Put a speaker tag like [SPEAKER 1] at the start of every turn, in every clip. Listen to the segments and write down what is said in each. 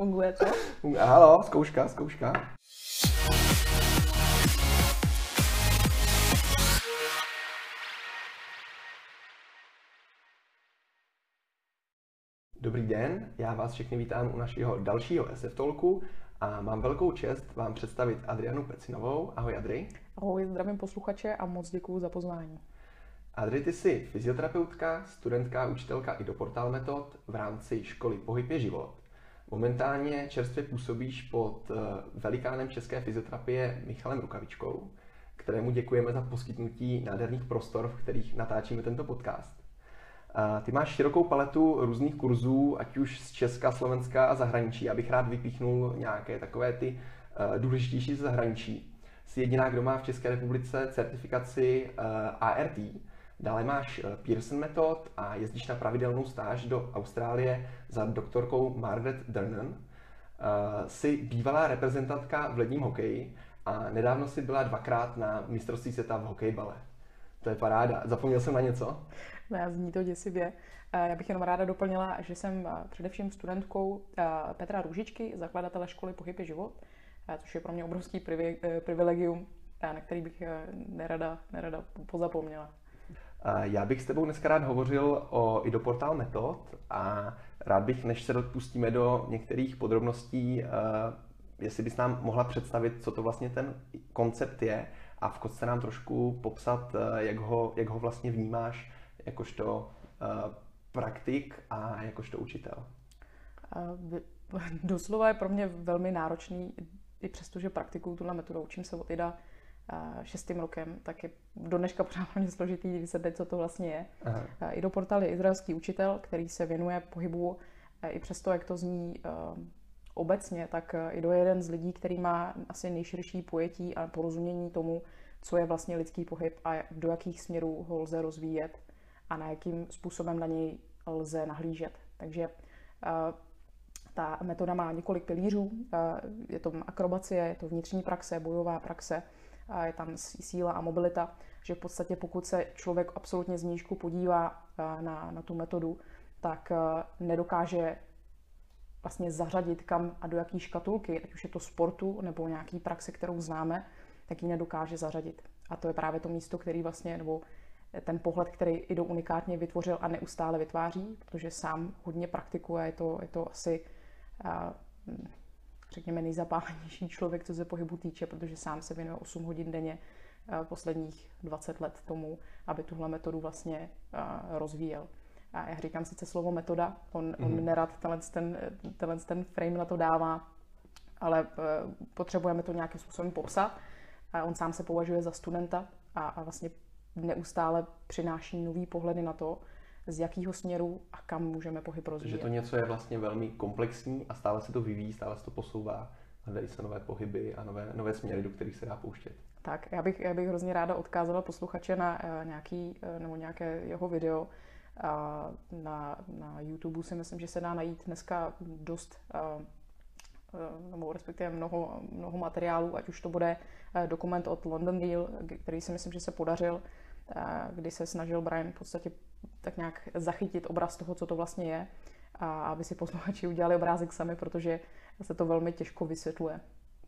[SPEAKER 1] Funguje to?
[SPEAKER 2] Halo, zkouška, zkouška. Dobrý den, já vás všechny vítám u našeho dalšího SF Talku a mám velkou čest vám představit Adrianu Pecinovou. Ahoj Adri.
[SPEAKER 1] Ahoj, zdravím posluchače a moc děkuji za pozvání.
[SPEAKER 2] Adri, ty jsi fyzioterapeutka, studentka, učitelka i do portál metod v rámci školy Pohyb je život. Momentálně čerstvě působíš pod eh, velikánem české fyzioterapie Michalem Rukavičkou, kterému děkujeme za poskytnutí nádherných prostor, v kterých natáčíme tento podcast. Ty máš širokou paletu různých kurzů, ať už z Česka, Slovenska a zahraničí. Já bych rád vypíchnul nějaké takové ty eh, důležitější zahraničí. Jsi jediná, kdo má v České republice certifikaci eh, ART, Dále máš eh, Pearson metod a jezdíš na pravidelnou stáž do Austrálie za doktorkou Margaret Dernan. Jsi bývalá reprezentantka v ledním hokeji a nedávno si byla dvakrát na mistrovství světa v hokejbale. To je paráda. Zapomněl jsem na něco?
[SPEAKER 1] Ne, zní to děsivě. Eh, já bych jenom ráda doplnila, že jsem eh, především studentkou Petra Růžičky, zakladatele školy Pohyb je život, což je pro mě obrovský privilegium, na který bych nerada, nerada pozapomněla.
[SPEAKER 2] Já bych s tebou dneska rád hovořil o idoportál metod a rád bych, než se dopustíme do některých podrobností, eh, jestli bys nám mohla představit, co to vlastně ten koncept je a v kostce nám trošku popsat, eh, jak ho, jak ho vlastně vnímáš jakožto eh, praktik a jakožto učitel.
[SPEAKER 1] Doslova je pro mě velmi náročný, i přesto, že praktikuju tuhle metodu, učím se od IDA šestým rokem, tak je do dneška pořád hodně složitý vysvětlit, co to vlastně je. Aha. I do portálu je izraelský učitel, který se věnuje pohybu i přesto, jak to zní obecně, tak i do jeden z lidí, který má asi nejširší pojetí a porozumění tomu, co je vlastně lidský pohyb a do jakých směrů ho lze rozvíjet a na jakým způsobem na něj lze nahlížet. Takže ta metoda má několik pilířů. Je to akrobacie, je to vnitřní praxe, bojová praxe, je tam síla a mobilita, že v podstatě pokud se člověk absolutně z nížku podívá na, na tu metodu, tak nedokáže vlastně zařadit kam a do jaký škatulky, ať už je to sportu nebo nějaký praxe, kterou známe, tak ji nedokáže zařadit. A to je právě to místo, který vlastně, nebo ten pohled, který i do unikátně vytvořil a neustále vytváří, protože sám hodně praktikuje, je to, je to asi řekněme, nejzapálenější člověk, co se pohybu týče, protože sám se věnuje 8 hodin denně eh, posledních 20 let tomu, aby tuhle metodu vlastně eh, rozvíjel. A já říkám sice slovo metoda, on, mm-hmm. on mhm. nerad tenhle ten, tenhle ten frame na to dává, ale eh, potřebujeme to nějakým způsobem popsat. A on sám se považuje za studenta a, a vlastně neustále přináší nový pohledy na to, z jakého směru a kam můžeme pohyb rozvíjet.
[SPEAKER 2] Že to něco je vlastně velmi komplexní a stále se to vyvíjí, stále se to posouvá, hledají se nové pohyby a nové, nové směry, do kterých se dá pouštět.
[SPEAKER 1] Tak, já bych, já bych hrozně ráda odkázala posluchače na uh, nějaký, uh, nebo nějaké jeho video. Uh, na, na YouTube si myslím, že se dá najít dneska dost uh, nebo respektive mnoho, mnoho materiálů, ať už to bude dokument od London Deal, který si myslím, že se podařil, kdy se snažil Brian v podstatě tak nějak zachytit obraz toho, co to vlastně je a aby si posluchači udělali obrázek sami, protože se to velmi těžko vysvětluje.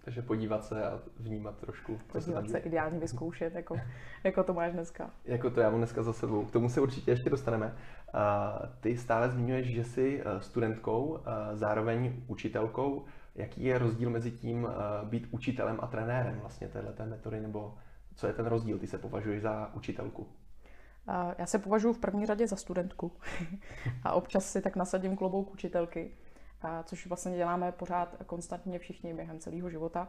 [SPEAKER 2] Takže podívat se a vnímat trošku.
[SPEAKER 1] Podívat se, ideálně vyzkoušet, jako, jako to máš dneska.
[SPEAKER 2] Jako to já mám dneska za sebou. K tomu se určitě ještě dostaneme. Ty stále zmiňuješ, že jsi eh, studentkou, eh, zároveň učitelkou. Jaký je rozdíl mezi tím eh, být učitelem a trenérem vlastně této metody, nebo co je ten rozdíl? Ty se považuješ za učitelku?
[SPEAKER 1] Já se považuji v první řadě za studentku a občas si tak nasadím klobouk učitelky, což vlastně děláme pořád konstantně všichni během celého života.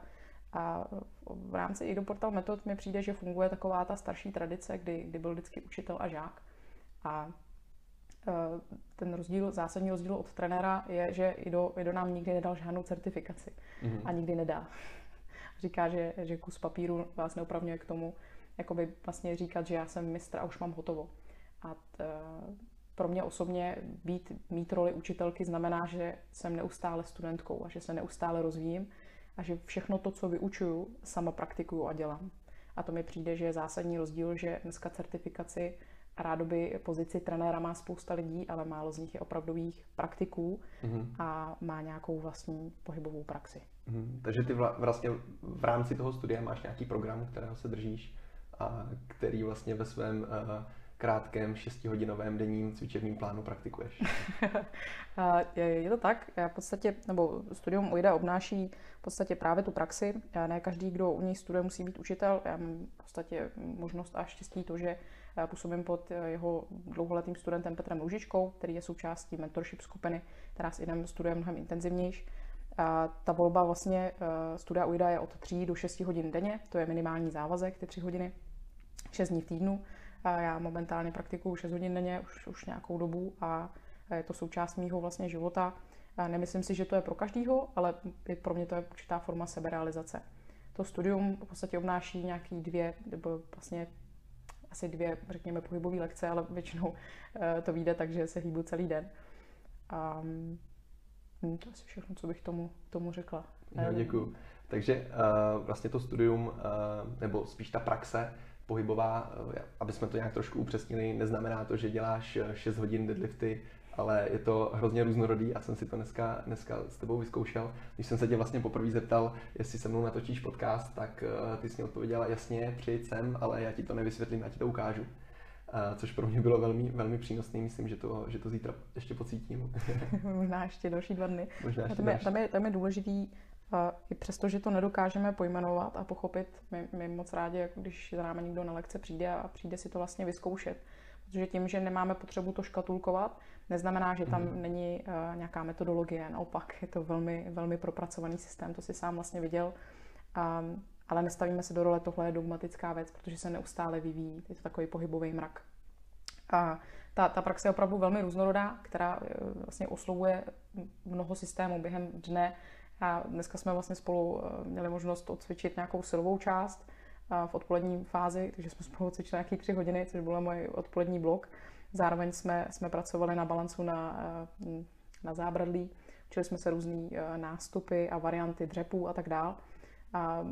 [SPEAKER 1] A v rámci i do portal metod mi přijde, že funguje taková ta starší tradice, kdy, kdy byl vždycky učitel a žák. A e, ten rozdíl, zásadní rozdíl od trenéra je, že Ido, Ido nám nikdy nedal žádnou certifikaci mm-hmm. a nikdy nedá. Říká, že, že kus papíru vás neopravňuje k tomu, jakoby vlastně říkat, že já jsem mistr a už mám hotovo. A t, pro mě osobně být, mít roli učitelky znamená, že jsem neustále studentkou a že se neustále rozvíjím a že všechno to, co vyučuju, sama praktikuju a dělám. A to mi přijde, že je zásadní rozdíl, že dneska certifikaci rádoby pozici trenéra má spousta lidí, ale málo z nich je opravdových praktiků mm-hmm. a má nějakou vlastní pohybovou praxi.
[SPEAKER 2] Mm-hmm. Takže ty vla, vlastně v rámci toho studia máš nějaký program, kterého se držíš a který vlastně ve svém uh, krátkém šestihodinovém denním cvičebním plánu praktikuješ?
[SPEAKER 1] je to tak. Já v podstatě, nebo studium UIDA obnáší v podstatě právě tu praxi. Ne každý, kdo u něj studuje, musí být učitel. Já mám v podstatě možnost a štěstí to, že působím pod jeho dlouholetým studentem Petrem Lužičkou, který je součástí mentorship skupiny, která s IDem studuje mnohem intenzivnější. A ta volba vlastně eh, studia UIDA je od 3 do 6 hodin denně, to je minimální závazek, ty 3 hodiny, 6 dní v týdnu. A já momentálně praktikuju 6 hodin denně už, už nějakou dobu a je to součást mýho vlastně života. A nemyslím si, že to je pro každýho, ale pro mě to je určitá forma seberealizace. To studium v podstatě obnáší nějaký dvě, nebo vlastně asi dvě, řekněme, pohybové lekce, ale většinou eh, to vyjde tak, že se hýbu celý den. A hm, to asi všechno, co bych tomu, tomu řekla.
[SPEAKER 2] No, děkuji. Takže uh, vlastně to studium, uh, nebo spíš ta praxe, pohybová, eh, aby jsme to nějak trošku upřesnili, neznamená to, že děláš 6 eh, hodin deadlifty, ale je to hrozně různorodý a jsem si to dneska, dneska s tebou vyzkoušel. Když jsem se tě vlastně poprvé zeptal, jestli se mnou natočíš podcast, tak uh, ty jsi mi odpověděla jasně, přijď sem, ale já ti to nevysvětlím, já ti to ukážu. Uh, což pro mě bylo velmi, velmi přínosné, myslím, že to, že to zítra ještě pocítím.
[SPEAKER 1] Možná ještě další dva dny.
[SPEAKER 2] Možná ještě
[SPEAKER 1] tam, je, tam, je, tam je důležitý a i přesto, že to nedokážeme pojmenovat a pochopit, my, my moc rádi, když za námi někdo na lekce přijde a přijde si to vlastně vyzkoušet. Protože tím, že nemáme potřebu to škatulkovat, neznamená, že tam mm. není uh, nějaká metodologie. Naopak je to velmi, velmi propracovaný systém, to si sám vlastně viděl. Um, ale nestavíme se do role, tohle je dogmatická věc, protože se neustále vyvíjí. Je to takový pohybový mrak. A ta, ta praxe je opravdu velmi různorodá, která uh, vlastně oslovuje mnoho systémů během dne a dneska jsme vlastně spolu eh, měli možnost odcvičit nějakou silovou část eh, v odpolední fázi, takže jsme spolu cvičili nějaké tři hodiny, což byl můj odpolední blok. Zároveň jsme, jsme pracovali na balancu na, eh, na zábradlí, učili jsme se různé nástupy a varianty dřepů a tak dál. A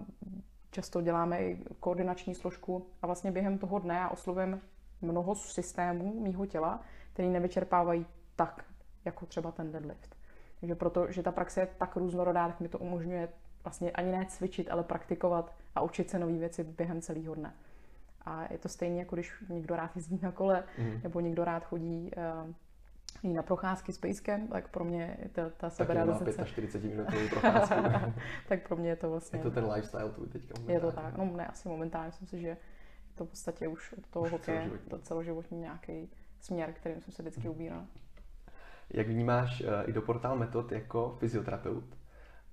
[SPEAKER 1] často děláme i koordinační složku a vlastně během toho dne já oslovím mnoho systémů mýho těla, které nevyčerpávají tak, jako třeba ten deadlift. Takže proto, že ta praxe je tak různorodá, tak mi to umožňuje vlastně ani ne cvičit, ale praktikovat a učit se nové věci během celého dne. A je to stejně, jako když někdo rád jezdí na kole, mm. nebo někdo rád chodí uh, na procházky s pejskem, tak pro mě ta, ta seberealizace...
[SPEAKER 2] Tak 45 minutovou procházku.
[SPEAKER 1] tak pro mě je to vlastně...
[SPEAKER 2] Je to ten lifestyle tvůj teďka
[SPEAKER 1] momentálně. Je to tak, no ne, asi momentálně, myslím si, že je to v podstatě už od toho hokeje, to celoživotní nějaký směr, kterým jsem se vždycky mm. ubíral.
[SPEAKER 2] Jak vnímáš uh, i do portál metod jako fyzioterapeut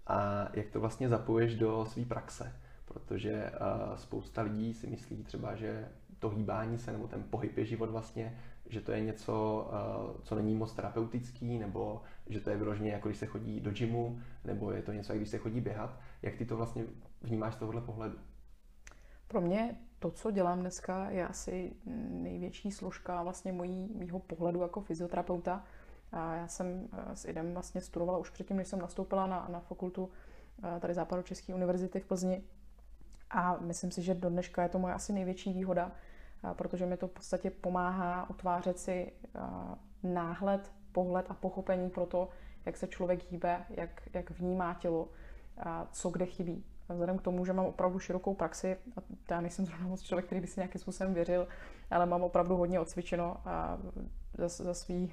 [SPEAKER 2] a jak to vlastně zapoješ do své praxe? Protože uh, spousta lidí si myslí třeba, že to hýbání se nebo ten pohyb je život vlastně, že to je něco, uh, co není moc terapeutický, nebo že to je vyloženě jako když se chodí do gymu, nebo je to něco, jak když se chodí běhat. Jak ty to vlastně vnímáš z tohohle pohledu?
[SPEAKER 1] Pro mě to, co dělám dneska, je asi největší složka vlastně mojí, mýho pohledu jako fyzioterapeuta, a já jsem eh, s IDem vlastně studovala už předtím, než jsem nastoupila na, na fakultu eh, tady České univerzity v Plzni. A myslím si, že do dneška je to moje asi největší výhoda, protože mi to v podstatě pomáhá utvářet si náhled, pohled a pochopení pro to, jak se člověk hýbe, jak, jak vnímá tělo, a co kde chybí. Vzhledem k tomu, že mám opravdu širokou praxi, a já nejsem zrovna moc člověk, který by si nějakým způsobem věřil, ale mám opravdu hodně odsvičeno a za, za svý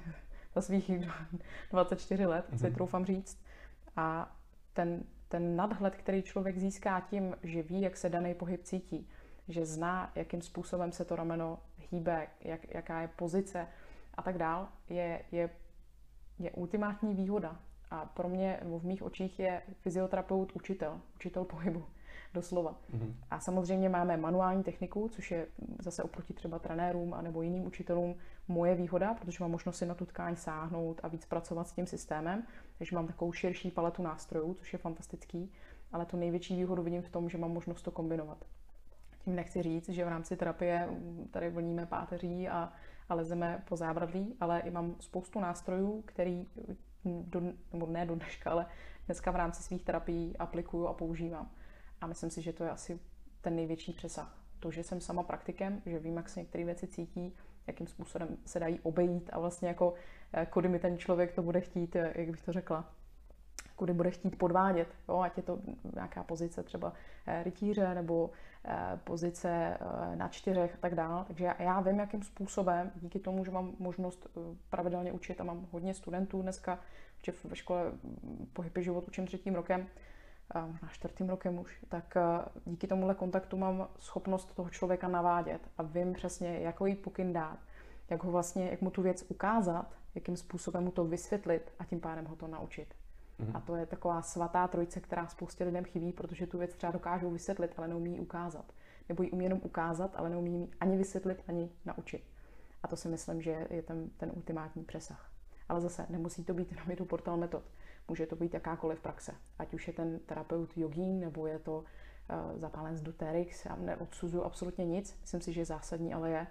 [SPEAKER 1] za svých 24 let, mm-hmm. si mhm. troufám říct. A ten, ten nadhled, který člověk získá tím, že ví, jak se daný pohyb cítí, že zná, jakým způsobem se to rameno hýbe, jak, jaká je pozice a tak dál, je, je, je ultimátní výhoda. A pro mě, v mých očích je fyzioterapeut učitel, učitel pohybu doslova. Mm-hmm. A samozřejmě máme manuální techniku, což je zase oproti třeba trenérům a nebo jiným učitelům moje výhoda, protože mám možnost si na tu tkáň sáhnout a víc pracovat s tím systémem, takže mám takovou širší paletu nástrojů, což je fantastický, ale tu největší výhodu vidím v tom, že mám možnost to kombinovat. Tím nechci říct, že v rámci terapie tady vlníme páteří a, a lezeme po zábradlí, ale i mám spoustu nástrojů, který do, nebo ne do dneška, ale dneska v rámci svých terapií aplikuju a používám. A myslím si, že to je asi ten největší přesah. To, že jsem sama praktikem, že vím, jak se některé věci cítí, jakým způsobem se dají obejít a vlastně jako kudy mi ten člověk to bude chtít, jak bych to řekla, kudy bude chtít podvádět, jo, ať je to nějaká pozice třeba rytíře nebo pozice na čtyřech a tak dále. Takže já, já vím, jakým způsobem, díky tomu, že mám možnost pravidelně učit a mám hodně studentů dneska, že ve škole pohyby život učím třetím rokem, možná čtvrtým rokem už, tak díky tomuhle kontaktu mám schopnost toho člověka navádět a vím přesně, jaký pokyn dát, jak ho vlastně, jak mu tu věc ukázat, jakým způsobem mu to vysvětlit a tím pádem ho to naučit. Mm-hmm. A to je taková svatá trojice, která spoustě lidem chybí, protože tu věc třeba dokážou vysvětlit, ale neumí ji ukázat. Nebo ji umí jenom ukázat, ale neumí ji ani vysvětlit, ani naučit. A to si myslím, že je ten, ten ultimátní přesah. Ale zase nemusí to být jenom to portal metod. Může to být jakákoliv praxe. Ať už je ten terapeut jogín, nebo je to uh, zapálenec do TRX. Já neodsuzuju absolutně nic. Myslím si, že zásadní ale je,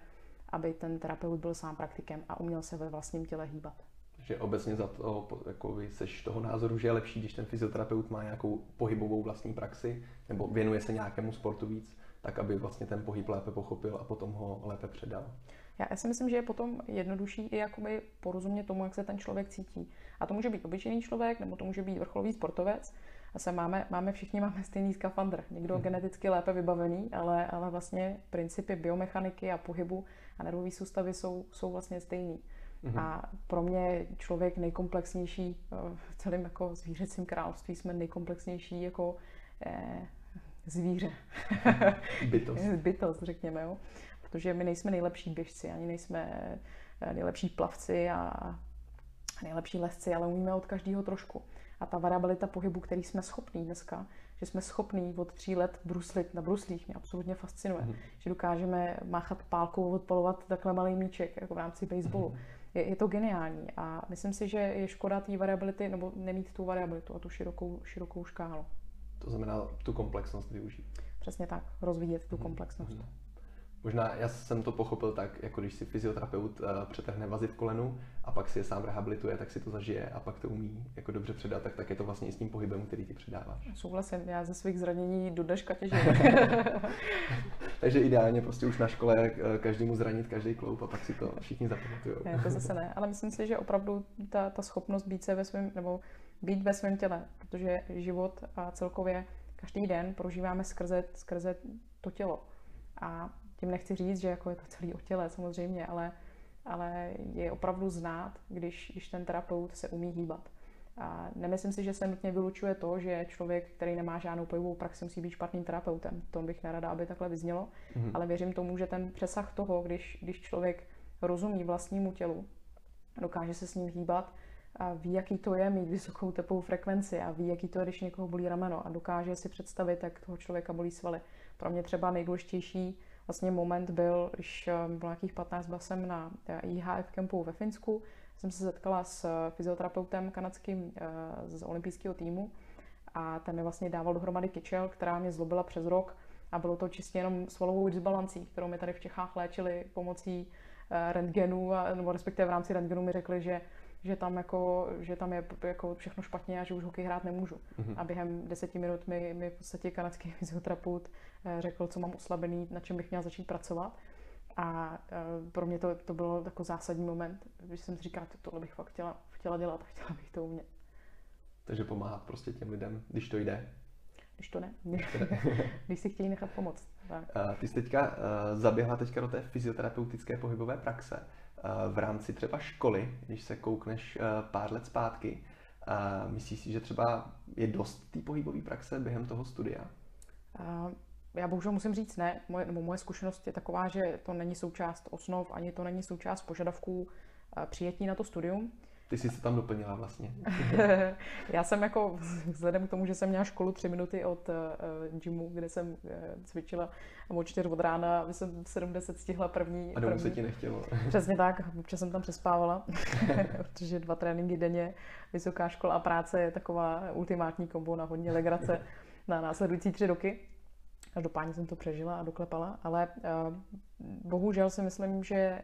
[SPEAKER 1] aby ten terapeut byl sám praktikem a uměl se ve vlastním těle hýbat.
[SPEAKER 2] Že obecně za to, jako vy seš toho názoru, že je lepší, když ten fyzioterapeut má nějakou pohybovou vlastní praxi, nebo věnuje se nějakému sportu víc, tak aby vlastně ten pohyb lépe pochopil a potom ho lépe předal.
[SPEAKER 1] Já, já si myslím, že je potom jednodušší i jakoby porozumět tomu, jak se ten člověk cítí. A to může být obyčejný člověk, nebo to může být vrcholový sportovec. A se máme, máme, všichni máme stejný skafandr. Někdo hmm. geneticky lépe vybavený, ale, ale vlastně principy biomechaniky a pohybu a nervové soustavy jsou, jsou vlastně stejný. hmm A pro mě člověk nejkomplexnější eh, v celém jako zvířecím království jsme nejkomplexnější jako eh, zvíře.
[SPEAKER 2] Bytost.
[SPEAKER 1] Bytost, řekněme. Jo protože my nejsme nejlepší běžci, ani nejsme eh, nejlepší plavci a nejlepší lesci, ale umíme od každého trošku. A ta variabilita pohybu, který jsme schopní dneska, že jsme schopní od tří let bruslit na bruslích, mě absolutně fascinuje. Mm. Že dokážeme máchat pálkou, odpalovat takhle malý míček, jako v rámci baseballu. Mm. Je, je to geniální a myslím si, že je škoda té variability, nebo nemít tu variabilitu a tu širokou, širokou škálu.
[SPEAKER 2] To znamená tu komplexnost využít.
[SPEAKER 1] Přesně tak, rozvíjet tu mm. komplexnost. Mm.
[SPEAKER 2] Možná já jsem to pochopil tak, jako když si fyzioterapeut uh, přetrhne vazy v kolenu a pak si je sám rehabilituje, tak si to zažije a pak to umí jako dobře předat, tak, tak je to vlastně i s tím pohybem, který ti předáváš.
[SPEAKER 1] Souhlasím, já ze svých zranění do dneška těžím.
[SPEAKER 2] Takže ideálně prostě už na škole eh, každému zranit každý kloup a pak si to všichni zapamatují.
[SPEAKER 1] Ne, to zase ne, ale myslím si, že opravdu ta, ta schopnost být se ve svém, nebo být ve svém těle, protože život a celkově každý den prožíváme skrze, skrze to tělo. A tím nechci říct, že jako je to celý o těle samozřejmě, ale, ale je opravdu znát, když, když ten terapeut se umí hýbat. A nemyslím si, že se nutně vylučuje to, že člověk, který nemá žádnou pohybovou praxi, musí být špatným terapeutem. To bych nerada, aby takhle vyznělo, mm-hmm. ale věřím tomu, že ten přesah toho, když, když člověk rozumí vlastnímu tělu, dokáže se s ním hýbat, a ví, jaký to je mít vysokou tepovou frekvenci a ví, jaký to je, když někoho bolí rameno a dokáže si představit, jak toho člověka bolí svaly. Pro mě třeba nejdůležitější vlastně moment byl, když eh, bylo nějakých 15, byl jsem na eh, IHF kempu ve Finsku, jsem se setkala s eh, fyzioterapeutem kanadským z olympijského týmu. A ten mi vlastně dával dohromady kyčel, která mě zlobila přes rok. A bylo to čistě jenom svalovou disbalancí, kterou mi tady v Čechách léčili pomocí rentgenu, nebo respektive v rámci rentgenu mi řekli, že že tam, jako, že tam je jako všechno špatně a že už hokej hrát nemůžu. Mm-hmm. A během deseti minut mi, mi v podstatě kanadský fyzioterapeut eh, řekl, co mám oslabený, na čem bych měla začít pracovat. A eh, pro mě to, to bylo takový zásadní moment, že jsem si říkala, tohle bych fakt chtěla, chtěla dělat a chtěla bych to umět.
[SPEAKER 2] Takže pomáhat prostě těm lidem, když to jde.
[SPEAKER 1] Když to ne. když si chtějí nechat pomoct. Tak.
[SPEAKER 2] Ty jsi teďka uh, zaběhla teďka do té fyzioterapeutické pohybové praxe. Eh, v rámci třeba školy, když se koukneš eh, pár let zpátky, eh, myslíš si, že třeba je dost té pohybové praxe během toho studia?
[SPEAKER 1] Já bohužel musím říct ne. Moje, nebo moje zkušenost je taková, že to není součást osnov, ani to není součást požadavků přijetí na to studium.
[SPEAKER 2] Ty jsi se tam doplnila vlastně.
[SPEAKER 1] já jsem jako, vzhledem k tomu, že jsem měla školu tři minuty od uh, gymu, kde jsem uh, cvičila od čtyř od rána, aby jsem v 70 stihla první.
[SPEAKER 2] A
[SPEAKER 1] domů
[SPEAKER 2] se ti nechtělo.
[SPEAKER 1] Přesně tak, občas jsem tam přespávala, protože dva tréninky denně, vysoká škola a práce je taková ultimátní kombo na hodně legrace na následující tři roky. Každopádně jsem to přežila a doklepala, ale uh, bohužel si myslím, že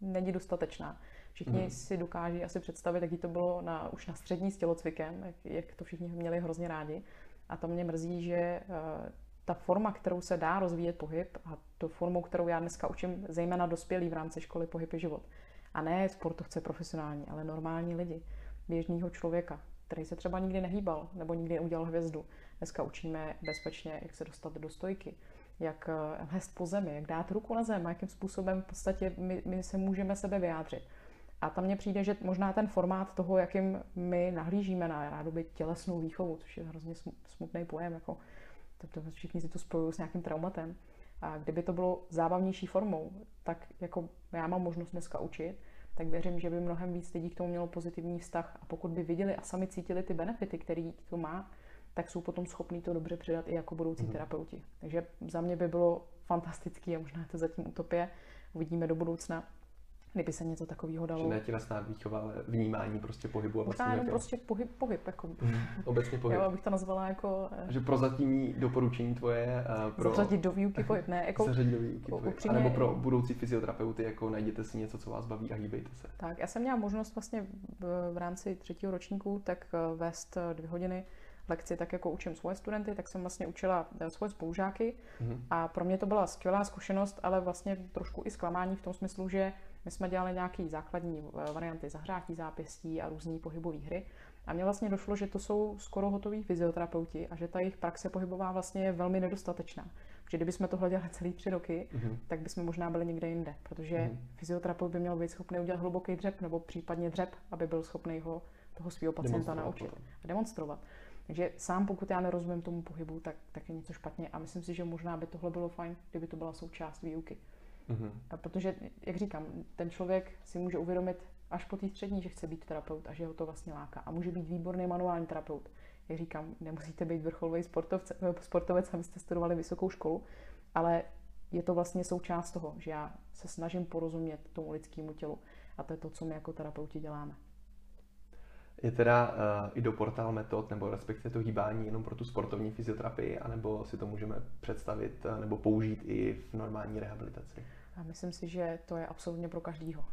[SPEAKER 1] není dostatečná. Všichni mm. si dokáží asi představit, jaký to bylo na, už na střední s tělocvikem, jak, jak to všichni měli hrozně rádi. A to mě mrzí, že uh, ta forma, kterou se dá rozvíjet pohyb a to formou, kterou já dneska učím zejména dospělí v rámci školy pohyb je život. A ne sportovce profesionální, ale normální lidi, běžného člověka, který se třeba nikdy nehýbal nebo nikdy neudělal hvězdu. Dneska učíme bezpečně, jak se dostat do stojky, jak eh, hest po zemi, jak dát ruku na zem, jakým způsobem v podstatě my, my se můžeme sebe vyjádřit. A tam mně přijde, že možná ten formát toho, jakým my nahlížíme na rádoby tělesnou výchovu, což je hrozně smutný pojem, jako to, to všichni si to spojují s nějakým traumatem. A kdyby to bylo zábavnější formou, tak jako já mám možnost dneska učit, tak věřím, že by mnohem víc lidí k tomu mělo pozitivní vztah. A pokud by viděli a sami cítili ty benefity, které to má, tak jsou potom schopní to dobře předat i jako budoucí mm-hmm. terapeuti. Takže za mě by bylo fantastický a možná je to zatím utopie. Uvidíme do budoucna, kdyby se něco takového dalo.
[SPEAKER 2] Že ne ti snad výchova, ale vnímání prostě pohybu a
[SPEAKER 1] vlastně. Možná prostě pohyb, pohyb jako.
[SPEAKER 2] Mm, obecně pohyb.
[SPEAKER 1] Já bych to nazvala jako...
[SPEAKER 2] Eh, že pro zatímní doporučení tvoje uh, pro...
[SPEAKER 1] Zařadit do výuky pohyb, ne? Jako,
[SPEAKER 2] zařadit do výuky pohyb. Upřímně... A nebo pro budoucí fyzioterapeuty, jako najděte si něco, co vás baví a hýbejte se.
[SPEAKER 1] Tak, já jsem měla možnost vlastně v, v rámci třetího ročníku tak eh, vést dvě hodiny lekci, tak jako učím svoje studenty, tak jsem vlastně učila svoje spolužáky mm-hmm. a pro mě to byla skvělá zkušenost, ale vlastně trošku i zklamání v tom smyslu, že my jsme dělali nějaké základní eh, varianty zahřátí zápěstí a různé pohybové hry. A mně vlastně došlo, že to jsou skoro hotoví fyzioterapeuti a že ta jejich praxe pohybová vlastně je velmi nedostatečná. Že kdybychom tohle dělali celý tři roky, mm-hmm. tak bychom možná byli někde jinde, protože mm-hmm. fyzioterapeut by měl být schopný udělat hluboký dřep nebo případně dřep, aby byl schopný ho toho svého pacienta naučit a demonstrovat. Takže sám, pokud já nerozumím tomu pohybu, tak, tak je něco špatně a myslím si, že možná by tohle bylo fajn, kdyby to byla součást výuky. Mm-hmm. A protože, jak říkám, ten člověk si může uvědomit až po té střední, že chce být terapeut a že ho to vlastně láká. A může být výborný manuální terapeut. Jak říkám, nemusíte být vrcholový sportovce, sportovec, abyste studovali vysokou školu, ale je to vlastně součást toho, že já se snažím porozumět tomu lidskému tělu. A to je to, co my jako terapeuti děláme.
[SPEAKER 2] Je teda uh, i do portál metod, nebo respektive to hýbání jenom pro tu sportovní fyzioterapii, anebo si to můžeme představit uh, nebo použít i v normální rehabilitaci?
[SPEAKER 1] A myslím si, že to je absolutně pro každýho.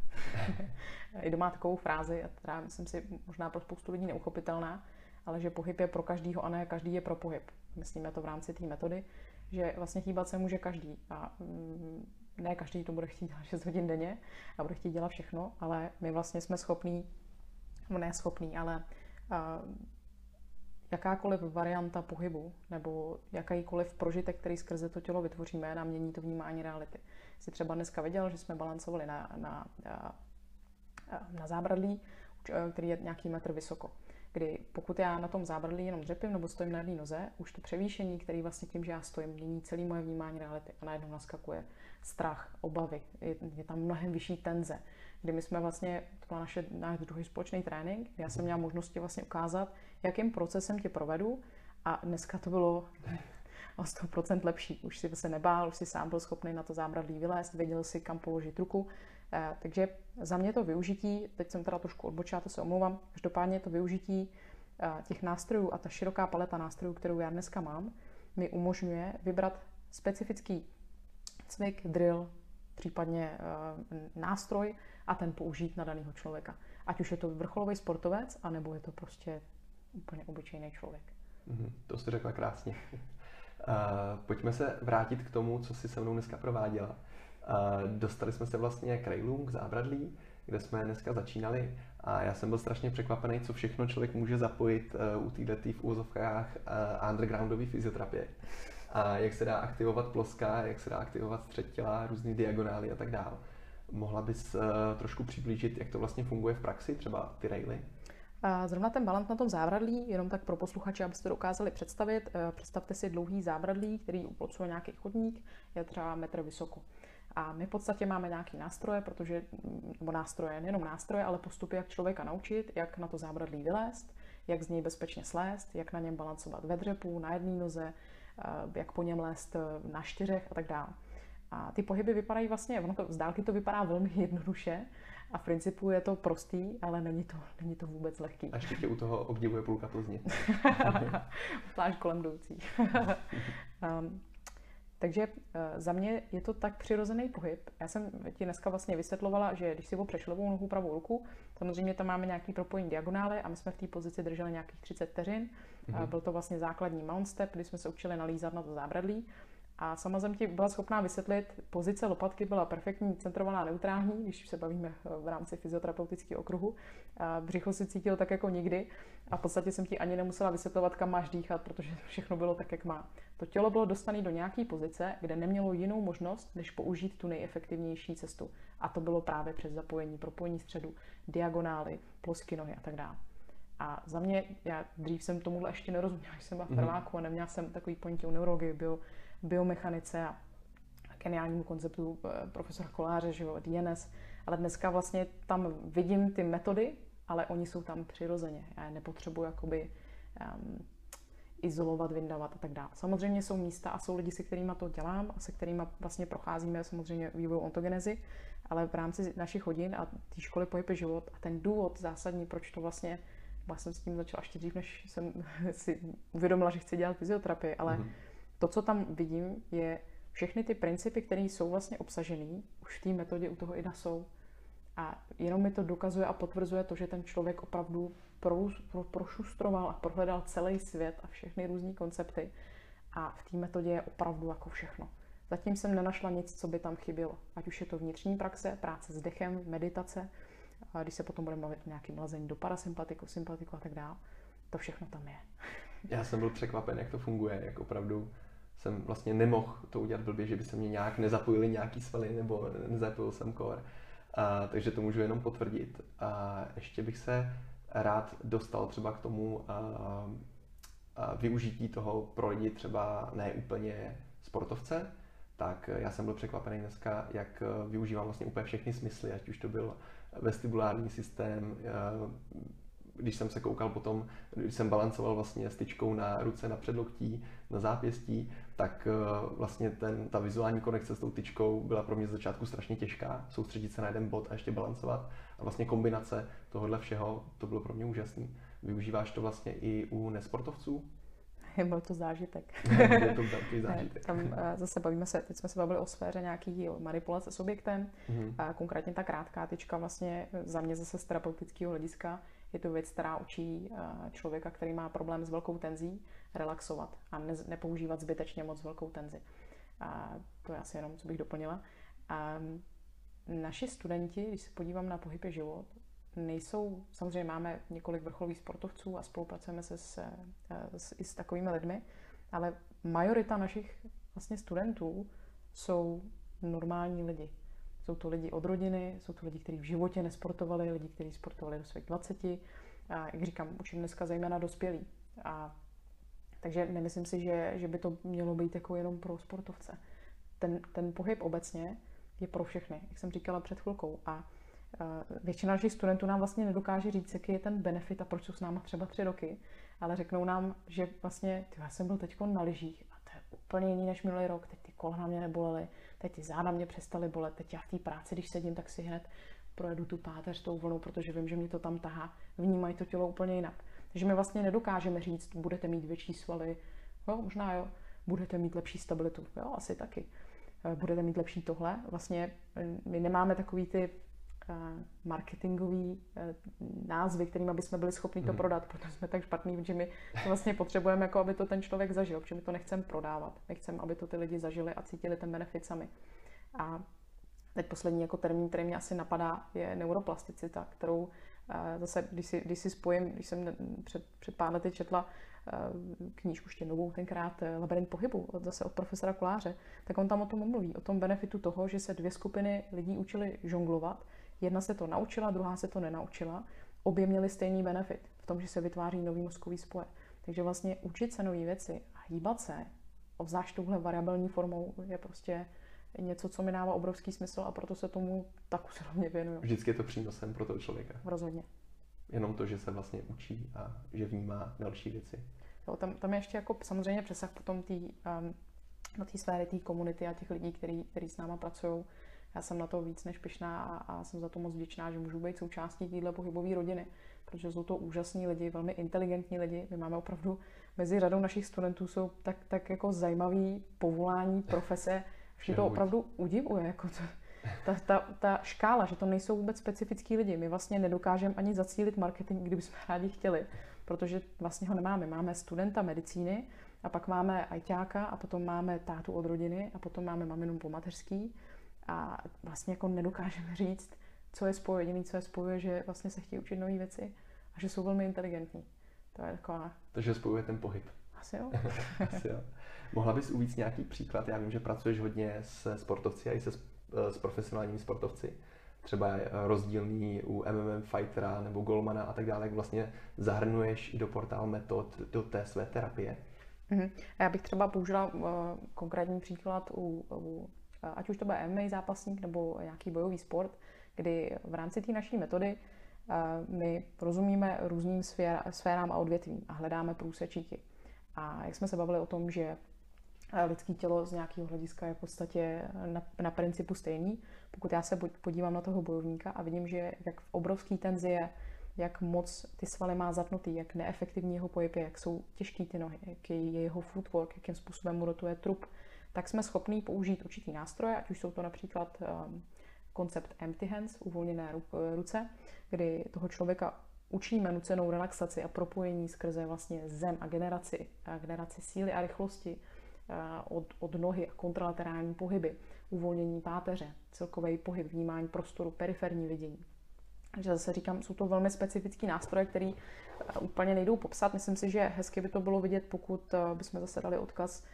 [SPEAKER 1] I doma takovou frázi, která myslím si možná pro spoustu lidí neuchopitelná, ale že pohyb je pro každýho a ne každý je pro pohyb. Myslíme to v rámci té metody, že vlastně hýbat se může každý a mm, ne každý to bude chtít dělat 6 hodin denně a bude chtít dělat všechno, ale my vlastně jsme schopní, ne schopní, ale jakákoliv varianta pohybu nebo jakýkoliv prožitek, který skrze to tělo vytvoříme, nám mění to vnímání reality. Jsi třeba dneska viděl, že jsme balancovali na, na, na, na zábradlí, který je nějaký metr vysoko. Kdy pokud já na tom zábradlí jenom dřepím nebo stojím na jedné noze, už to převýšení, který vlastně tím, že já stojím, mění celý moje vnímání reality a najednou naskakuje strach, obavy, je, je tam mnohem vyšší tenze kdy my jsme vlastně, to byl naše, náš druhý společný trénink, já jsem měla možnosti vlastně ukázat, jakým procesem tě provedu a dneska to bylo o 100% lepší. Už si se nebál, už si sám byl schopný na to zábradlí vylézt, věděl si, kam položit ruku. Eh, takže za mě to využití, teď jsem teda trošku odbočila, to se omlouvám, každopádně to využití eh, těch nástrojů a ta široká paleta nástrojů, kterou já dneska mám, mi umožňuje vybrat specifický cvik, drill, případně eh, nástroj a ten použít na daného člověka. Ať už je to vrcholový sportovec, anebo je to prostě úplně obyčejný člověk.
[SPEAKER 2] Mm, to jsi řekla krásně. Uh, pojďme se vrátit k tomu, co jsi se mnou dneska prováděla. Uh, dostali jsme se vlastně k railům, k zábradlí, kde jsme dneska začínali a já jsem byl strašně překvapený, co všechno člověk může zapojit uh, u této v úzovkách undergroundové fyzioterapie. A jak se dá aktivovat ploska, jak se dá aktivovat střed těla, různé diagonály a tak dále. Mohla bys trošku přiblížit, jak to vlastně funguje v praxi, třeba ty raily?
[SPEAKER 1] Zrovna ten balant na tom zábradlí, jenom tak pro posluchače, abyste to dokázali představit, eh, představte si dlouhý zábradlí, který uplocuje nějaký chodník, je třeba metr vysoko. A my v podstatě máme nějaký nástroje, protože, nebo nástroje, nejenom nástroje, ale postupy, jak člověka naučit, jak na to zábradlí vylézt, jak z něj bezpečně slést, jak na něm balancovat ve dřepu, na jedné noze, eh, jak po něm lézt na čtyřech a tak dále. A ty pohyby vypadají vlastně, ono to, z dálky to vypadá velmi jednoduše a v principu je to prostý, ale není to, není to vůbec lehký.
[SPEAKER 2] A ještě tě u toho obdivuje půlka Plzně.
[SPEAKER 1] Pláž kolem jdoucí. um, takže uh, za mě je to tak přirozený pohyb. Já jsem ti dneska vlastně vysvětlovala, že když si opřeš levou nohu, pravou ruku, samozřejmě tam máme nějaký propojení diagonály a my jsme v té pozici drželi nějakých 30 vteřin Mm-hmm. Byl to vlastně základní mount step, kdy jsme se učili nalízat na to zábradlí. A sama jsem ti byla schopná vysvětlit, pozice lopatky byla perfektní, centrovaná, neutrální, když se bavíme eh, v rámci fyzioterapeutického okruhu. A břicho si cítil tak jako nikdy a v podstatě jsem ti ani nemusela vysvětlovat, kam máš dýchat, protože všechno bylo tak, jak má. To tělo bylo dostané do nějaké pozice, kde nemělo jinou možnost, než použít tu nejefektivnější cestu. A to bylo právě přes zapojení, propojení středu, diagonály, plosky nohy a tak dále. A za mě, já dřív jsem tomuhle ještě nerozuměla, jsem byla v mhm. prváku a neměla jsem takový ponětí o neurologii, bio, biomechanice a geniálnímu konceptu eh, profesora Koláře, že jo, DNS, ale dneska vlastně tam vidím ty metody, ale oni jsou tam přirozeně. Já je nepotřebuji jakoby um, izolovat, vyndávat a tak dále. Samozřejmě jsou místa a jsou lidi, se kterými to dělám a se kterými vlastně procházíme samozřejmě vývoj ontogenezy, ale v rámci našich hodin a té školy pohyb život a ten důvod zásadní, proč to vlastně, já jsem s tím začala ještě dřív, než jsem si uvědomila, že chci dělat fyzioterapii, ale mm-hmm to, co tam vidím, je všechny ty principy, které jsou vlastně obsažené, už v té metodě u toho IDA jsou. A jenom mi to dokazuje a potvrzuje to, že ten člověk opravdu pro, pro, prošustroval a prohledal celý svět a všechny různé koncepty. A v té metodě je opravdu jako všechno. Zatím jsem nenašla nic, co by tam chybělo. Ať už je to vnitřní praxe, práce s dechem, meditace, a když se potom budeme bavit o nějakým lazení do parasympatiku, sympatiku a tak dále, to všechno tam je.
[SPEAKER 2] Já jsem byl překvapen, jak to funguje, jak opravdu jsem vlastně nemohl to udělat blbě, že by se mě nějak nezapojili nějaký svaly nebo nezapojil jsem core. A, takže to můžu jenom potvrdit. A ještě bych se rád dostal třeba k tomu a, a využití toho pro lidi třeba ne úplně sportovce, tak já jsem byl překvapený dneska, jak využívám vlastně úplně všechny smysly, ať už to byl vestibulární systém, když jsem se koukal potom, když jsem balancoval vlastně styčkou na ruce, na předloktí, na zápěstí, tak eh, vlastně ten, ta vizuální konekce s tou tyčkou byla pro mě z začátku strašně těžká, soustředit se na jeden bod a ještě balancovat. A vlastně kombinace tohohle všeho, to bylo pro mě úžasný. Využíváš to vlastně i u nesportovců?
[SPEAKER 1] Byl to zážitek.
[SPEAKER 2] Je to velký zážitek.
[SPEAKER 1] Tam eh, zase bavíme se, teď jsme se bavili o sféře nějaký manipulace s objektem. Mm-hmm. A konkrétně ta krátká tyčka vlastně za mě zase z terapeutického hlediska je to věc, která učí eh, člověka, který má problém s velkou tenzí, relaxovat a ne, nepoužívat zbytečně moc velkou tenzi. A to je asi jenom, co bych doplnila. A naši studenti, když se podívám na pohyb život, nejsou, samozřejmě máme několik vrcholových sportovců a spolupracujeme se s, eh, s, i s takovými lidmi, ale majorita našich vlastně studentů jsou normální lidi. Jsou to lidi od rodiny, jsou to lidi, kteří v životě nesportovali, lidi, kteří sportovali do svých 20. A jak říkám, učím dneska zejména dospělí. A takže nemyslím si, že, že by to mělo být jako jenom pro sportovce. Ten, ten pohyb obecně je pro všechny, jak jsem říkala před chvilkou. A uh, většina našich studentů nám vlastně nedokáže říct, jaký je ten benefit a proč jsou s náma třeba tři roky, ale řeknou nám, že vlastně, tyjo, já jsem byl teď na lyžích a úplně jiný než minulý rok, teď ty kolena mě nebolely, teď ty záda mě přestaly bolet, teď já v té práci, když sedím, tak si hned projedu tu páteř tou vlnou, protože vím, že mě to tam tahá. Vnímají to tělo úplně jinak. Takže my vlastně nedokážeme říct, budete mít větší svaly, jo, možná jo, budete mít lepší stabilitu, jo, asi taky. Eh, budete mít lepší tohle. Vlastně eh, my nemáme takový ty marketingový názvy, kterými bychom byli schopni to hmm. prodat, protože jsme tak špatní, že my vlastně potřebujeme, jako aby to ten člověk zažil, protože my to nechceme prodávat. My chceme, aby to ty lidi zažili a cítili ten benefit sami. A teď poslední jako termín, který mě asi napadá, je neuroplasticita, kterou Zase, když si, když si spojím, když jsem před, před pár lety četla eh, knížku ještě novou, tenkrát eh, Labyrint pohybu, zase od profesora Koláře, tak on tam o tom mluví, o tom benefitu toho, že se dvě skupiny lidí učili žonglovat. Jedna se to naučila, druhá se to nenaučila. Obě měly stejný benefit v tom, že se vytváří nový mozkový spoje. Takže vlastně učit se nové věci a hýbat se, obzvlášť touhle variabilní formou, je prostě něco, co mi dává obrovský smysl a proto se tomu tak usilovně věnuju.
[SPEAKER 2] Vždycky je to přínosem pro toho člověka.
[SPEAKER 1] Rozhodně.
[SPEAKER 2] Jenom to, že se vlastně učí a že vnímá další věci.
[SPEAKER 1] Jo, tam, tam je ještě jako samozřejmě přesah potom tý, um, na té sféry té komunity a těch lidí, který s náma pracují. Já jsem na to víc než pyšná a, a jsem za to moc vděčná, že můžu být součástí téhle pohybové rodiny, protože jsou to úžasní lidi, velmi inteligentní lidi. My máme opravdu mezi řadou našich studentů jsou tak, tak jako zajímavý povolání, profese, že to opravdu udivuje, jako to, ta, ta, ta škála, že to nejsou vůbec specifický lidi. My vlastně nedokážeme ani zacílit marketing, kdybychom rádi chtěli, protože vlastně ho nemáme. Máme studenta medicíny a pak máme ajťáka a potom máme tátu od rodiny a potom máme maminu po mateřský a vlastně jako nedokážeme říct, co je spojuje. Jediný, co je spojuje, že vlastně se chtějí učit nové věci a že jsou velmi inteligentní. To je taková...
[SPEAKER 2] Takže spojuje ten pohyb.
[SPEAKER 1] Asi jo.
[SPEAKER 2] Asi jo. Mohla bys uvíct nějaký příklad? Já vím, že pracuješ hodně se sportovci a i se s profesionálními sportovci. Třeba rozdílný u MMA fightera nebo golmana a tak dále, jak vlastně zahrnuješ i do portál metod do té své terapie.
[SPEAKER 1] Mm-hmm. Já bych třeba použila uh, konkrétní příklad u, u ať už to bude MMA zápasník nebo nějaký bojový sport, kdy v rámci té naší metody my rozumíme různým sfér, sférám a odvětvím a hledáme průsečíky. A jak jsme se bavili o tom, že lidské tělo z nějakého hlediska je v podstatě na, na principu stejný. Pokud já se podívám na toho bojovníka a vidím, že jak v obrovský tenzi je, jak moc ty svaly má zatnutý, jak neefektivní jeho pohyb je, jak jsou těžký ty nohy, jak je jeho footwork, jakým způsobem mu rotuje trup, tak jsme schopni použít určitý nástroje, ať už jsou to například um, koncept empty hands, uvolněné ruce, kdy toho člověka učíme nucenou relaxaci a propojení skrze vlastně zem a generaci, a generaci síly a rychlosti od, od nohy a kontralaterální pohyby, uvolnění páteře, celkový pohyb, vnímání prostoru, periferní vidění. Takže zase říkám, jsou to velmi specifické nástroje, které úplně nejdou popsat. Myslím si, že hezky by to bylo vidět, pokud bychom zase dali odkaz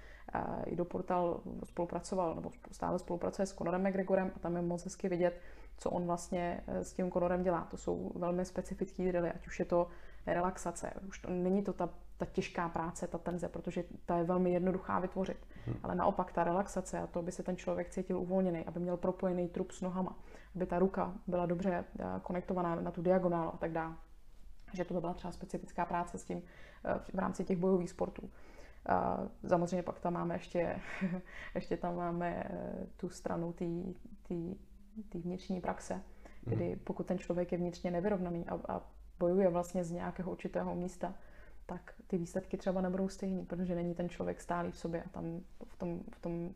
[SPEAKER 1] i do portál spolupracoval, nebo stále spolupracuje s Conorem McGregorem a tam je moc hezky vidět, co on vlastně eh, s tím Conorem dělá. To jsou velmi specifické drily, ať už je to relaxace, už to není to ta, ta těžká práce, ta tenze, protože ta je velmi jednoduchá vytvořit. Hmm. Ale naopak ta relaxace a to, aby se ten člověk cítil uvolněný, aby měl propojený trup s nohama, aby ta ruka byla dobře eh, konektovaná na tu diagonálu a tak dále. Že to byla třeba specifická práce s tím eh, v rámci těch bojových sportů. A samozřejmě pak tam máme ještě, ještě tam máme eh, tu stranu té vnitřní praxe, kdy mhm. pokud ten člověk je vnitřně nevyrovnaný a, a bojuje vlastně z nějakého určitého místa, tak ty výsledky třeba nebudou stejný, protože není ten člověk stálý v sobě a tam v tom, v tom,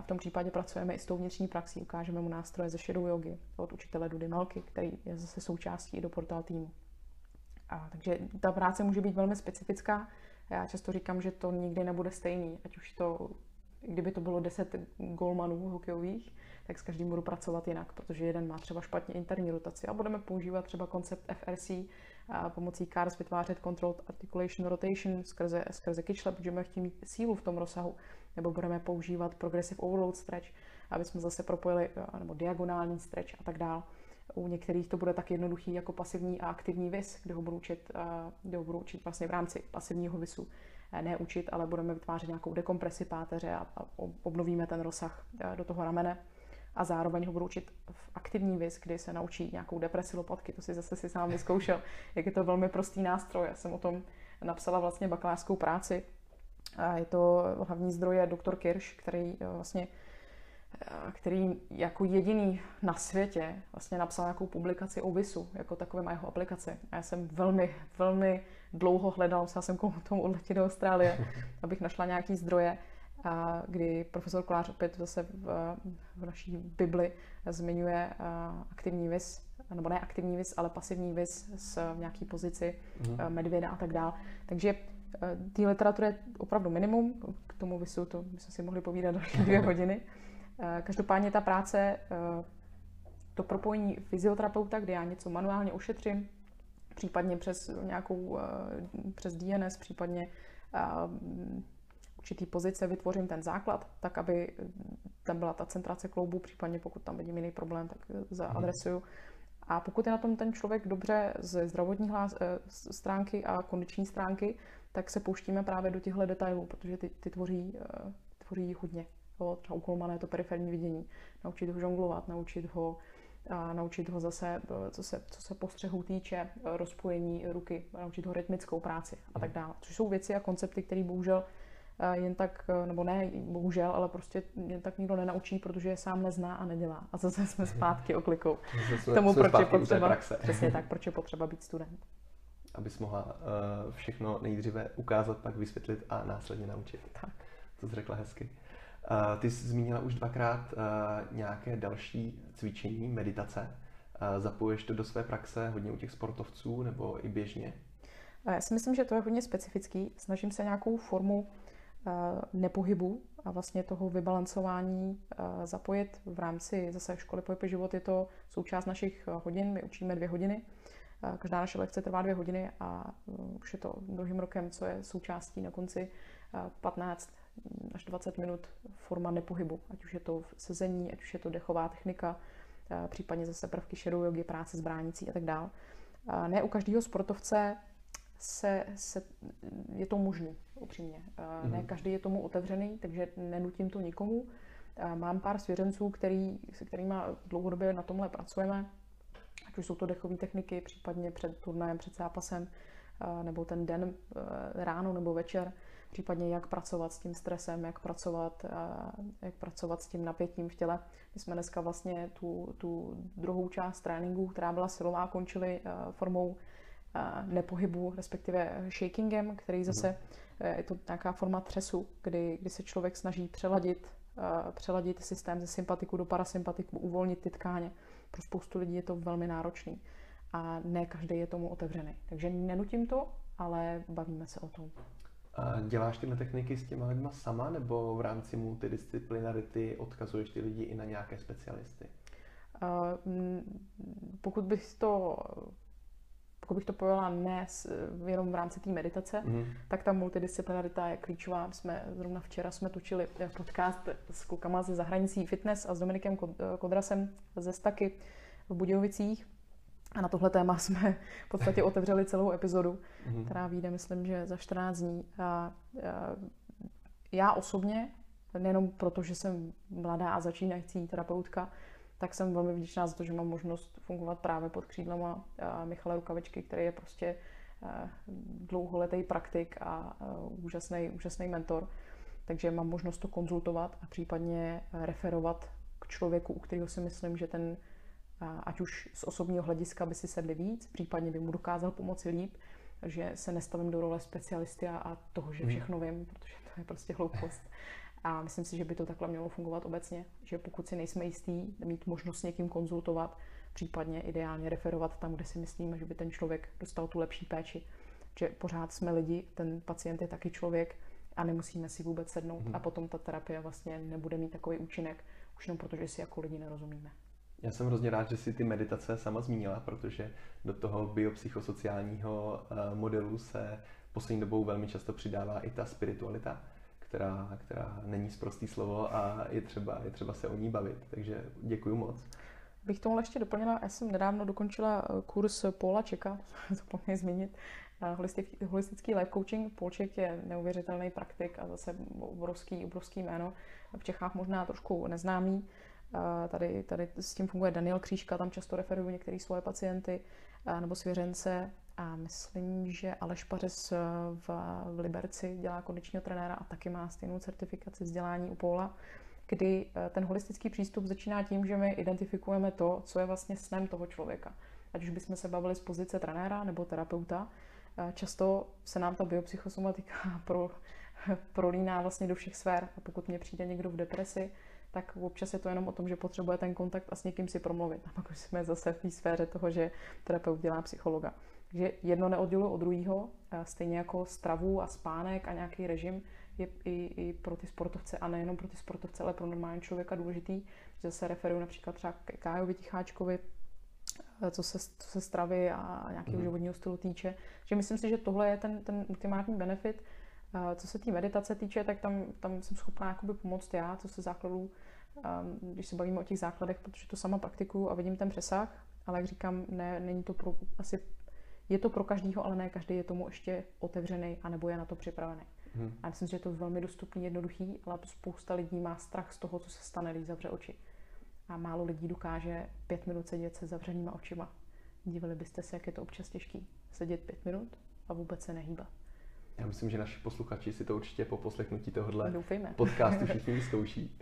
[SPEAKER 1] v tom případě pracujeme i s tou vnitřní praxí. Ukážeme mu nástroje ze shadow yogi od učitele Dudy Malky, který je zase součástí i do portál týmu. A, takže ta práce může být velmi specifická, já často říkám, že to nikdy nebude stejný, ať už to, kdyby to bylo 10 golmanů hokejových, tak s každým budu pracovat jinak, protože jeden má třeba špatně interní rotaci a budeme používat třeba koncept FRC a pomocí CARS vytvářet Controlled Articulation Rotation skrze, skrze kyčle, budeme chtít mít sílu v tom rozsahu, nebo budeme používat Progressive Overload Stretch, aby jsme zase propojili, nebo diagonální stretch a tak dále. U některých to bude tak jednoduchý jako pasivní a aktivní vis, kde ho budu učit, kde ho budu učit vlastně v rámci pasivního visu. Ne učit, ale budeme vytvářet nějakou dekompresi páteře a, obnovíme ten rozsah do toho ramene. A zároveň ho budu učit v aktivní vis, kdy se naučí nějakou depresi lopatky. To si zase si sám vyzkoušel, jak je to velmi prostý nástroj. Já jsem o tom napsala vlastně bakalářskou práci. A je to hlavní zdroj je doktor Kirsch, který vlastně který jako jediný na světě vlastně napsal nějakou publikaci o VISu, jako takové má jeho aplikaci. A já jsem velmi, velmi dlouho hledal, musela jsem k tomu odletět do Austrálie, abych našla nějaký zdroje, a kdy profesor Kolář opět zase v, v naší Bibli zmiňuje aktivní vis, nebo ne aktivní vis, ale pasivní vis s v nějaký pozici mm. medvěda a tak dále. Takže té literatury je opravdu minimum, k tomu visu to bychom si mohli povídat další dvě hodiny. Eh, každopádně ta práce, eh, to propojení fyzioterapeuta, kde já něco manuálně ošetřím, případně přes nějakou, eh, přes DNS, případně určitý pozice vytvořím ten základ, tak aby tam byla ta centrace kloubu, případně pokud tam vidím jiný problém, tak zaadresuju. A pokud je na tom ten člověk dobře ze zdravotní hlás, stránky a kondiční stránky, tak se pouštíme právě do těchto detailů, protože ty, ty tvoří, tvoří hodně. Jo, třeba u Kolmana je to periferní vidění. Naučit ho žonglovat, naučit ho a naučit ho zase, co se, co se postřehů týče, rozpojení ruky, naučit ho rytmickou práci a tak dále. Což jsou věci a koncepty, které bohužel jen tak, nebo ne bohužel, ale prostě jen tak nikdo nenaučí, protože je sám nezná a nedělá. A zase jsme zpátky oklikou. K tomu, proč je potřeba, přesně tak, proč je potřeba být student.
[SPEAKER 2] Abys mohla všechno nejdříve ukázat, pak vysvětlit a následně naučit.
[SPEAKER 1] Tak.
[SPEAKER 2] To jsi řekla hezky. Ty jsi zmínila už dvakrát nějaké další cvičení, meditace. Zapoješ to do své praxe hodně u těch sportovců nebo i běžně?
[SPEAKER 1] Já si myslím, že to je hodně specifický. Snažím se nějakou formu nepohybu a vlastně toho vybalancování zapojit v rámci zase školy pohyb život. Je to součást našich hodin, my učíme dvě hodiny. Každá naše lekce trvá dvě hodiny a už je to druhým rokem, co je součástí na konci 15 až 20 minut forma nepohybu, ať už je to sezení, ať už je to dechová technika, případně zase prvky shadow yogi, práce s bránicí a tak dále. Ne u každého sportovce se, se, je to možný, upřímně. Mm-hmm. Ne každý je tomu otevřený, takže nenutím to nikomu. Mám pár svěřenců, který, se kterými dlouhodobě na tomhle pracujeme, ať už jsou to dechové techniky, případně před turnajem, před zápasem, nebo ten den ráno nebo večer, případně jak pracovat s tím stresem, jak pracovat, jak pracovat s tím napětím v těle. My jsme dneska vlastně tu, tu druhou část tréninku, která byla silová, končili formou nepohybu, respektive shakingem, který zase mhm. e, je to nějaká forma třesu, kdy, kdy se člověk snaží přeladit, přeladit systém ze sympatiku do parasympatiku, uvolnit ty tkáně. Pro spoustu lidí je to velmi náročný a ne každý je tomu otevřený. Takže nenutím to, ale bavíme se o tom.
[SPEAKER 2] A děláš tyhle techniky s těma lidma sama, nebo v rámci multidisciplinarity odkazuješ ty lidi i na nějaké specialisty?
[SPEAKER 1] Uh, pokud bych to pokud bych to pojela ne jenom v rámci té meditace, mm. tak ta multidisciplinarita je klíčová. Jsme zrovna včera jsme točili podcast s klukama ze zahranicí fitness a s Dominikem Kodrasem ze Staky v Budějovicích. A na tohle téma jsme v podstatě otevřeli celou epizodu, mm. která vyjde, myslím, že za 14 dní. A, a já osobně, nejenom proto, že jsem mladá a začínající terapeutka, tak jsem velmi vděčná za to, že mám možnost fungovat právě pod křídlama Michala Rukavičky, který je prostě dlouholetý praktik a úžasný, úžasný mentor. Takže mám možnost to konzultovat a případně referovat k člověku, u kterého si myslím, že ten, ať už z osobního hlediska by si sedli víc, případně by mu dokázal pomoci líp, že se nestavím do role specialisty a, a toho, že hmm. všechno vím, protože to je prostě hloupost. A myslím si, že by to takhle mělo fungovat obecně, že pokud si nejsme jistý, mít možnost s někým konzultovat, případně ideálně referovat tam, kde si myslíme, že by ten člověk dostal tu lepší péči. Že pořád jsme lidi, ten pacient je taky člověk a nemusíme si vůbec sednout hmm. a potom ta terapie vlastně nebude mít takový účinek, už jenom protože si jako lidi nerozumíme.
[SPEAKER 2] Já jsem hrozně rád, že si ty meditace sama zmínila, protože do toho biopsychosociálního eh, modelu se poslední dobou velmi často přidává i ta spiritualita která, která není zprostý slovo a je třeba, je třeba se o ní bavit. Takže děkuji moc.
[SPEAKER 1] Bych tomu ještě doplnila, já jsem nedávno dokončila eh, kurz Paula Čeka, zapomněl zmínit, holistický, holistický life coaching. Polček je neuvěřitelný praktik a zase obrovský, obrovský jméno. V Čechách možná trošku neznámý. Tady, tady s tím funguje Daniel Křížka, tam často referuju některé svoje pacienty nebo svěřence. A myslím, že Aleš Pařes eh, v, v Liberci dělá kondičního trenéra a taky má stejnou certifikaci vzdělání u Paula, kdy eh, ten holistický přístup začíná tím, že my identifikujeme to, co je vlastně snem toho člověka. Ať už bychom se bavili z pozice trenéra nebo terapeuta, eh, často se nám ta biopsychosomatika pro, prolíná vlastně do všech sfér. A pokud mě přijde někdo v depresi, tak občas je to jenom o tom, že potřebuje ten kontakt a s někým si promluvit. A pak už jsme zase v té sféře toho, že terapeut dělá psychologa. Takže jedno neodděluje od druhého, stejně jako stravu a spánek a nějaký režim je i, i pro ty sportovce a nejenom pro ty sportovce, ale pro normální člověka důležitý, že se referuju například třeba k Kájovi Ticháčkovi, co se, co se stravy a nějakého mm. životního stylu týče. Že myslím si, že tohle je ten, ten ultimátní benefit. Co se té meditace týče, tak tam, tam jsem schopná jakoby pomoct já, co se základů, ehm, když se bavíme o těch základech, protože to sama praktikuju a vidím ten přesah, ale jak říkám, ne, není to pro, asi je to pro každého, ale ne každý je tomu ještě otevřený a nebo je na to připravený. Hmm. A myslím, že je to velmi dostupný, jednoduchý, ale spousta lidí má strach z toho, co se stane, když zavře oči. A málo lidí dokáže pět minut sedět se zavřenýma očima. Dívali byste se, jak je to občas těžký. Sedět pět minut a vůbec se nehýbat.
[SPEAKER 2] Já myslím, že naši posluchači si to určitě po poslechnutí tohohle Doufejme. podcastu všichni vyzkouší.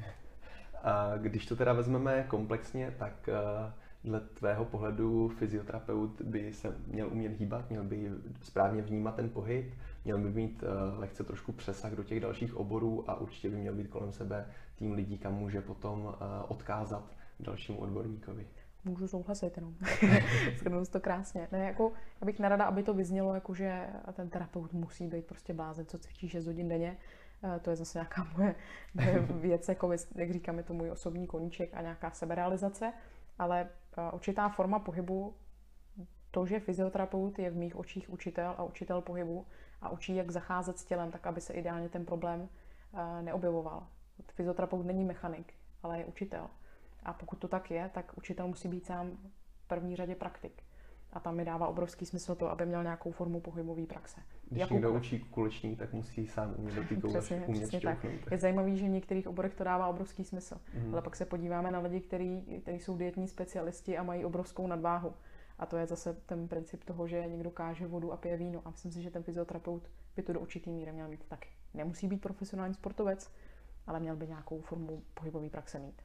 [SPEAKER 2] A když to teda vezmeme komplexně, tak uh, dle tvého pohledu fyzioterapeut by se měl umět hýbat, měl by správně vnímat ten pohyb, měl by mít uh, lehce trošku přesah do těch dalších oborů a určitě by měl být kolem sebe tým lidí, kam může potom uh, odkázat dalšímu odborníkovi.
[SPEAKER 1] Můžu souhlasit jenom. Shrnu to krásně. Ne, jako, já bych nerada, aby to vyznělo, jako, že ten terapeut musí být prostě blázen, co cvičí 6 hodin denně. Eh, to je zase nějaká moje, věc, jako, jak říkám, je to můj osobní koníček a nějaká seberealizace. Ale eh, určitá forma pohybu, to, že fyzioterapeut je v mých očích učitel a učitel pohybu a učí, jak zacházet s tělem, tak aby se ideálně ten problém eh, neobjevoval. Fyzioterapeut není mechanik, ale je učitel. A pokud to tak je, tak učitel musí být sám v první řadě praktik. A tam mi dává obrovský smysl to, aby měl nějakou formu pohybové praxe.
[SPEAKER 2] Když Jakou... někdo učí kuleční, tak musí sám umět dotýkat, přesně, umět přesně tak.
[SPEAKER 1] Je zajímavý, že v některých oborech to dává obrovský smysl. Mm. Ale pak se podíváme na lidi, kteří jsou dietní specialisti a mají obrovskou nadváhu. A to je zase ten princip toho, že někdo káže vodu a pije víno. A myslím si, že ten fyzioterapeut by to do určitý míry měl mít taky. Nemusí být profesionální sportovec, ale měl by nějakou formu pohybové praxe mít.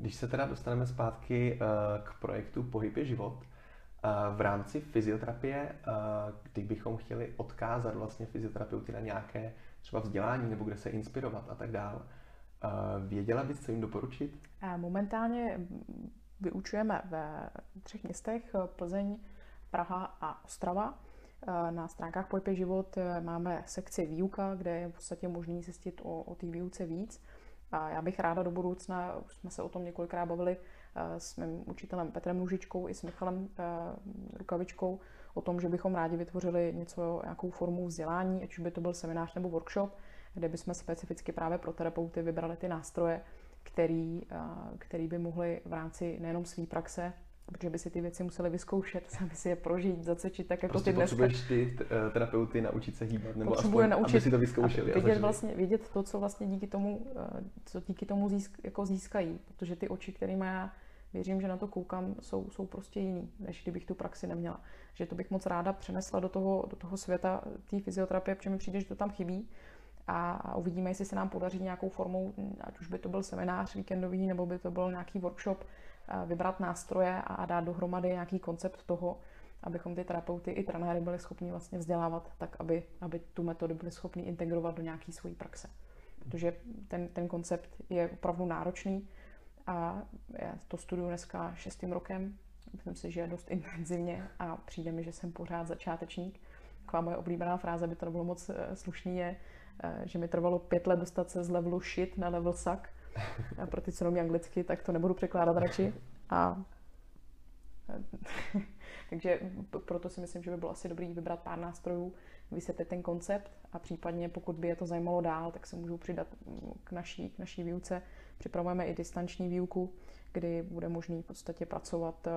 [SPEAKER 2] Když se teda dostaneme zpátky eh, k projektu Pohyb je život, eh, v rámci fyzioterapie, eh, kdybychom chtěli odkázat vlastně fyzioterapeuty na nějaké třeba vzdělání nebo kde se inspirovat a tak dále, věděla bys, co jim doporučit?
[SPEAKER 1] Momentálně vyučujeme ve třech městech, Plzeň, Praha a Ostrava. Na stránkách Pojpe život máme sekci výuka, kde je v podstatě možný zjistit o, o té výuce víc. A já bych ráda do budoucna, už jsme se o tom několikrát bavili eh, s mým učitelem Petrem Lužičkou i s Michalem eh, Rukavičkou, o tom, že bychom rádi vytvořili něco, nějakou formu vzdělání, ať už by to byl seminář nebo workshop, kde bychom specificky právě pro terapeuty vybrali ty nástroje, který, eh, který by mohli v rámci nejenom své praxe, protože by si ty věci museli vyzkoušet, aby si je prožít, zacečit tak jako
[SPEAKER 2] prostě
[SPEAKER 1] ty dneska.
[SPEAKER 2] potřebuješ ty eh, terapeuty naučit se hýbat, nebo Potřebuje aspoň, naučit, aby si to vyzkoušeli.
[SPEAKER 1] Vidět, vlastně, vidět to, co vlastně díky tomu, eh, co díky tomu získ, jako získají, protože ty oči, kterými já věřím, že na to koukám, jsou, jsou prostě jiný, než kdybych tu praxi neměla. Že to bych moc ráda přenesla do toho, do toho světa té fyzioterapie, protože mi přijde, že to tam chybí a uvidíme, jestli se nám podaří nějakou formou, ať už by to byl seminář víkendový, nebo by to byl nějaký workshop, vybrat nástroje a dát dohromady nějaký koncept toho, abychom ty terapeuty i trenéry byli schopni vlastně vzdělávat tak, aby, aby tu metodu byli schopni integrovat do nějaké své praxe. Protože ten, ten koncept je opravdu náročný a já to studuju dneska šestým rokem, myslím si, že je dost intenzivně a přijde mi, že jsem pořád začátečník. Taková moje oblíbená fráze, by to nebylo moc eh, slušný, je, eh, že mi trvalo pět let dostat se z levelu shit na level suck, a pro ty, co neumí anglicky, tak to nebudu překládat radši. A takže proto si myslím, že by bylo asi dobrý vybrat pár nástrojů, vysvětlit ten koncept a případně, pokud by je to zajímalo dál, tak se můžu přidat k naší, k naší výuce. Připravujeme i distanční výuku, kdy bude možný v podstatě pracovat eh,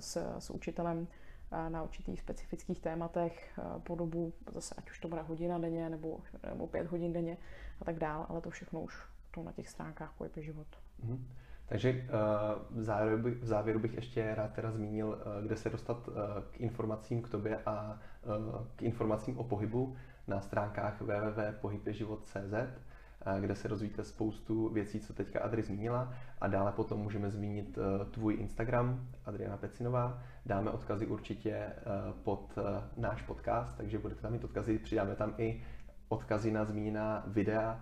[SPEAKER 1] s, s učitelem eh, na určitých specifických tématech eh, po dobu, zase ať už to bude hodina denně nebo, nebo pět hodin denně a tak dál, ale to všechno už to na těch stránkách Pojpe život. Mm-hmm.
[SPEAKER 2] Takže uh, v, závěru bych, v závěru bych ještě rád teda zmínil, uh, kde se dostat uh, k informacím k tobě a k informacím o pohybu na stránkách www.pohybježivot.cz, kde se dozvíte spoustu věcí, co teďka Adri zmínila a dále potom můžeme zmínit tvůj Instagram, Adriana Pecinová. Dáme odkazy určitě pod náš podcast, takže budete tam mít odkazy, přidáme tam i odkazy na zmíněná videa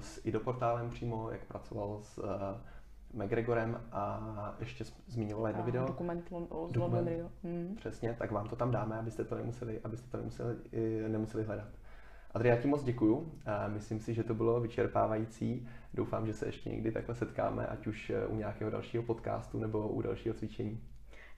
[SPEAKER 2] s idoportálem přímo, jak pracoval s McGregorem a ještě zmiňovala jedno a video.
[SPEAKER 1] Dokument o Dokument, hmm.
[SPEAKER 2] Přesně, tak vám to tam dáme, abyste to nemuseli, abyste to nemuseli, nemuseli hledat. Adria, já ti moc děkuju. Myslím si, že to bylo vyčerpávající. Doufám, že se ještě někdy takhle setkáme, ať už u nějakého dalšího podcastu nebo u dalšího cvičení.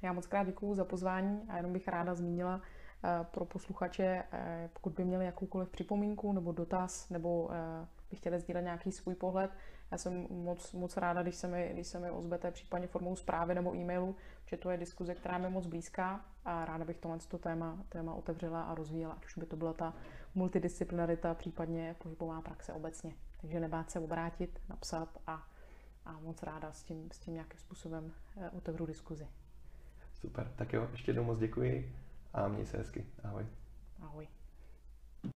[SPEAKER 1] Já moc krát děkuju za pozvání a jenom bych ráda zmínila eh, pro posluchače, eh, pokud by měli jakoukoliv připomínku nebo dotaz, nebo eh, by chtěli sdílet nějaký svůj pohled, já jsem moc, moc ráda, když se, mi, když se mi ozvete případně formou zprávy nebo e-mailu, že to je diskuze, která mi moc blízká a ráda bych tohle to téma, téma otevřela a rozvíjela, ať už by to byla ta multidisciplinarita, případně pohybová praxe obecně. Takže nebát se obrátit, napsat a, a moc ráda s tím, s tím nějakým způsobem eh, otevřu diskuzi.
[SPEAKER 2] Super, tak jo, ještě jednou moc děkuji a měj se hezky. Ahoj.
[SPEAKER 1] Ahoj.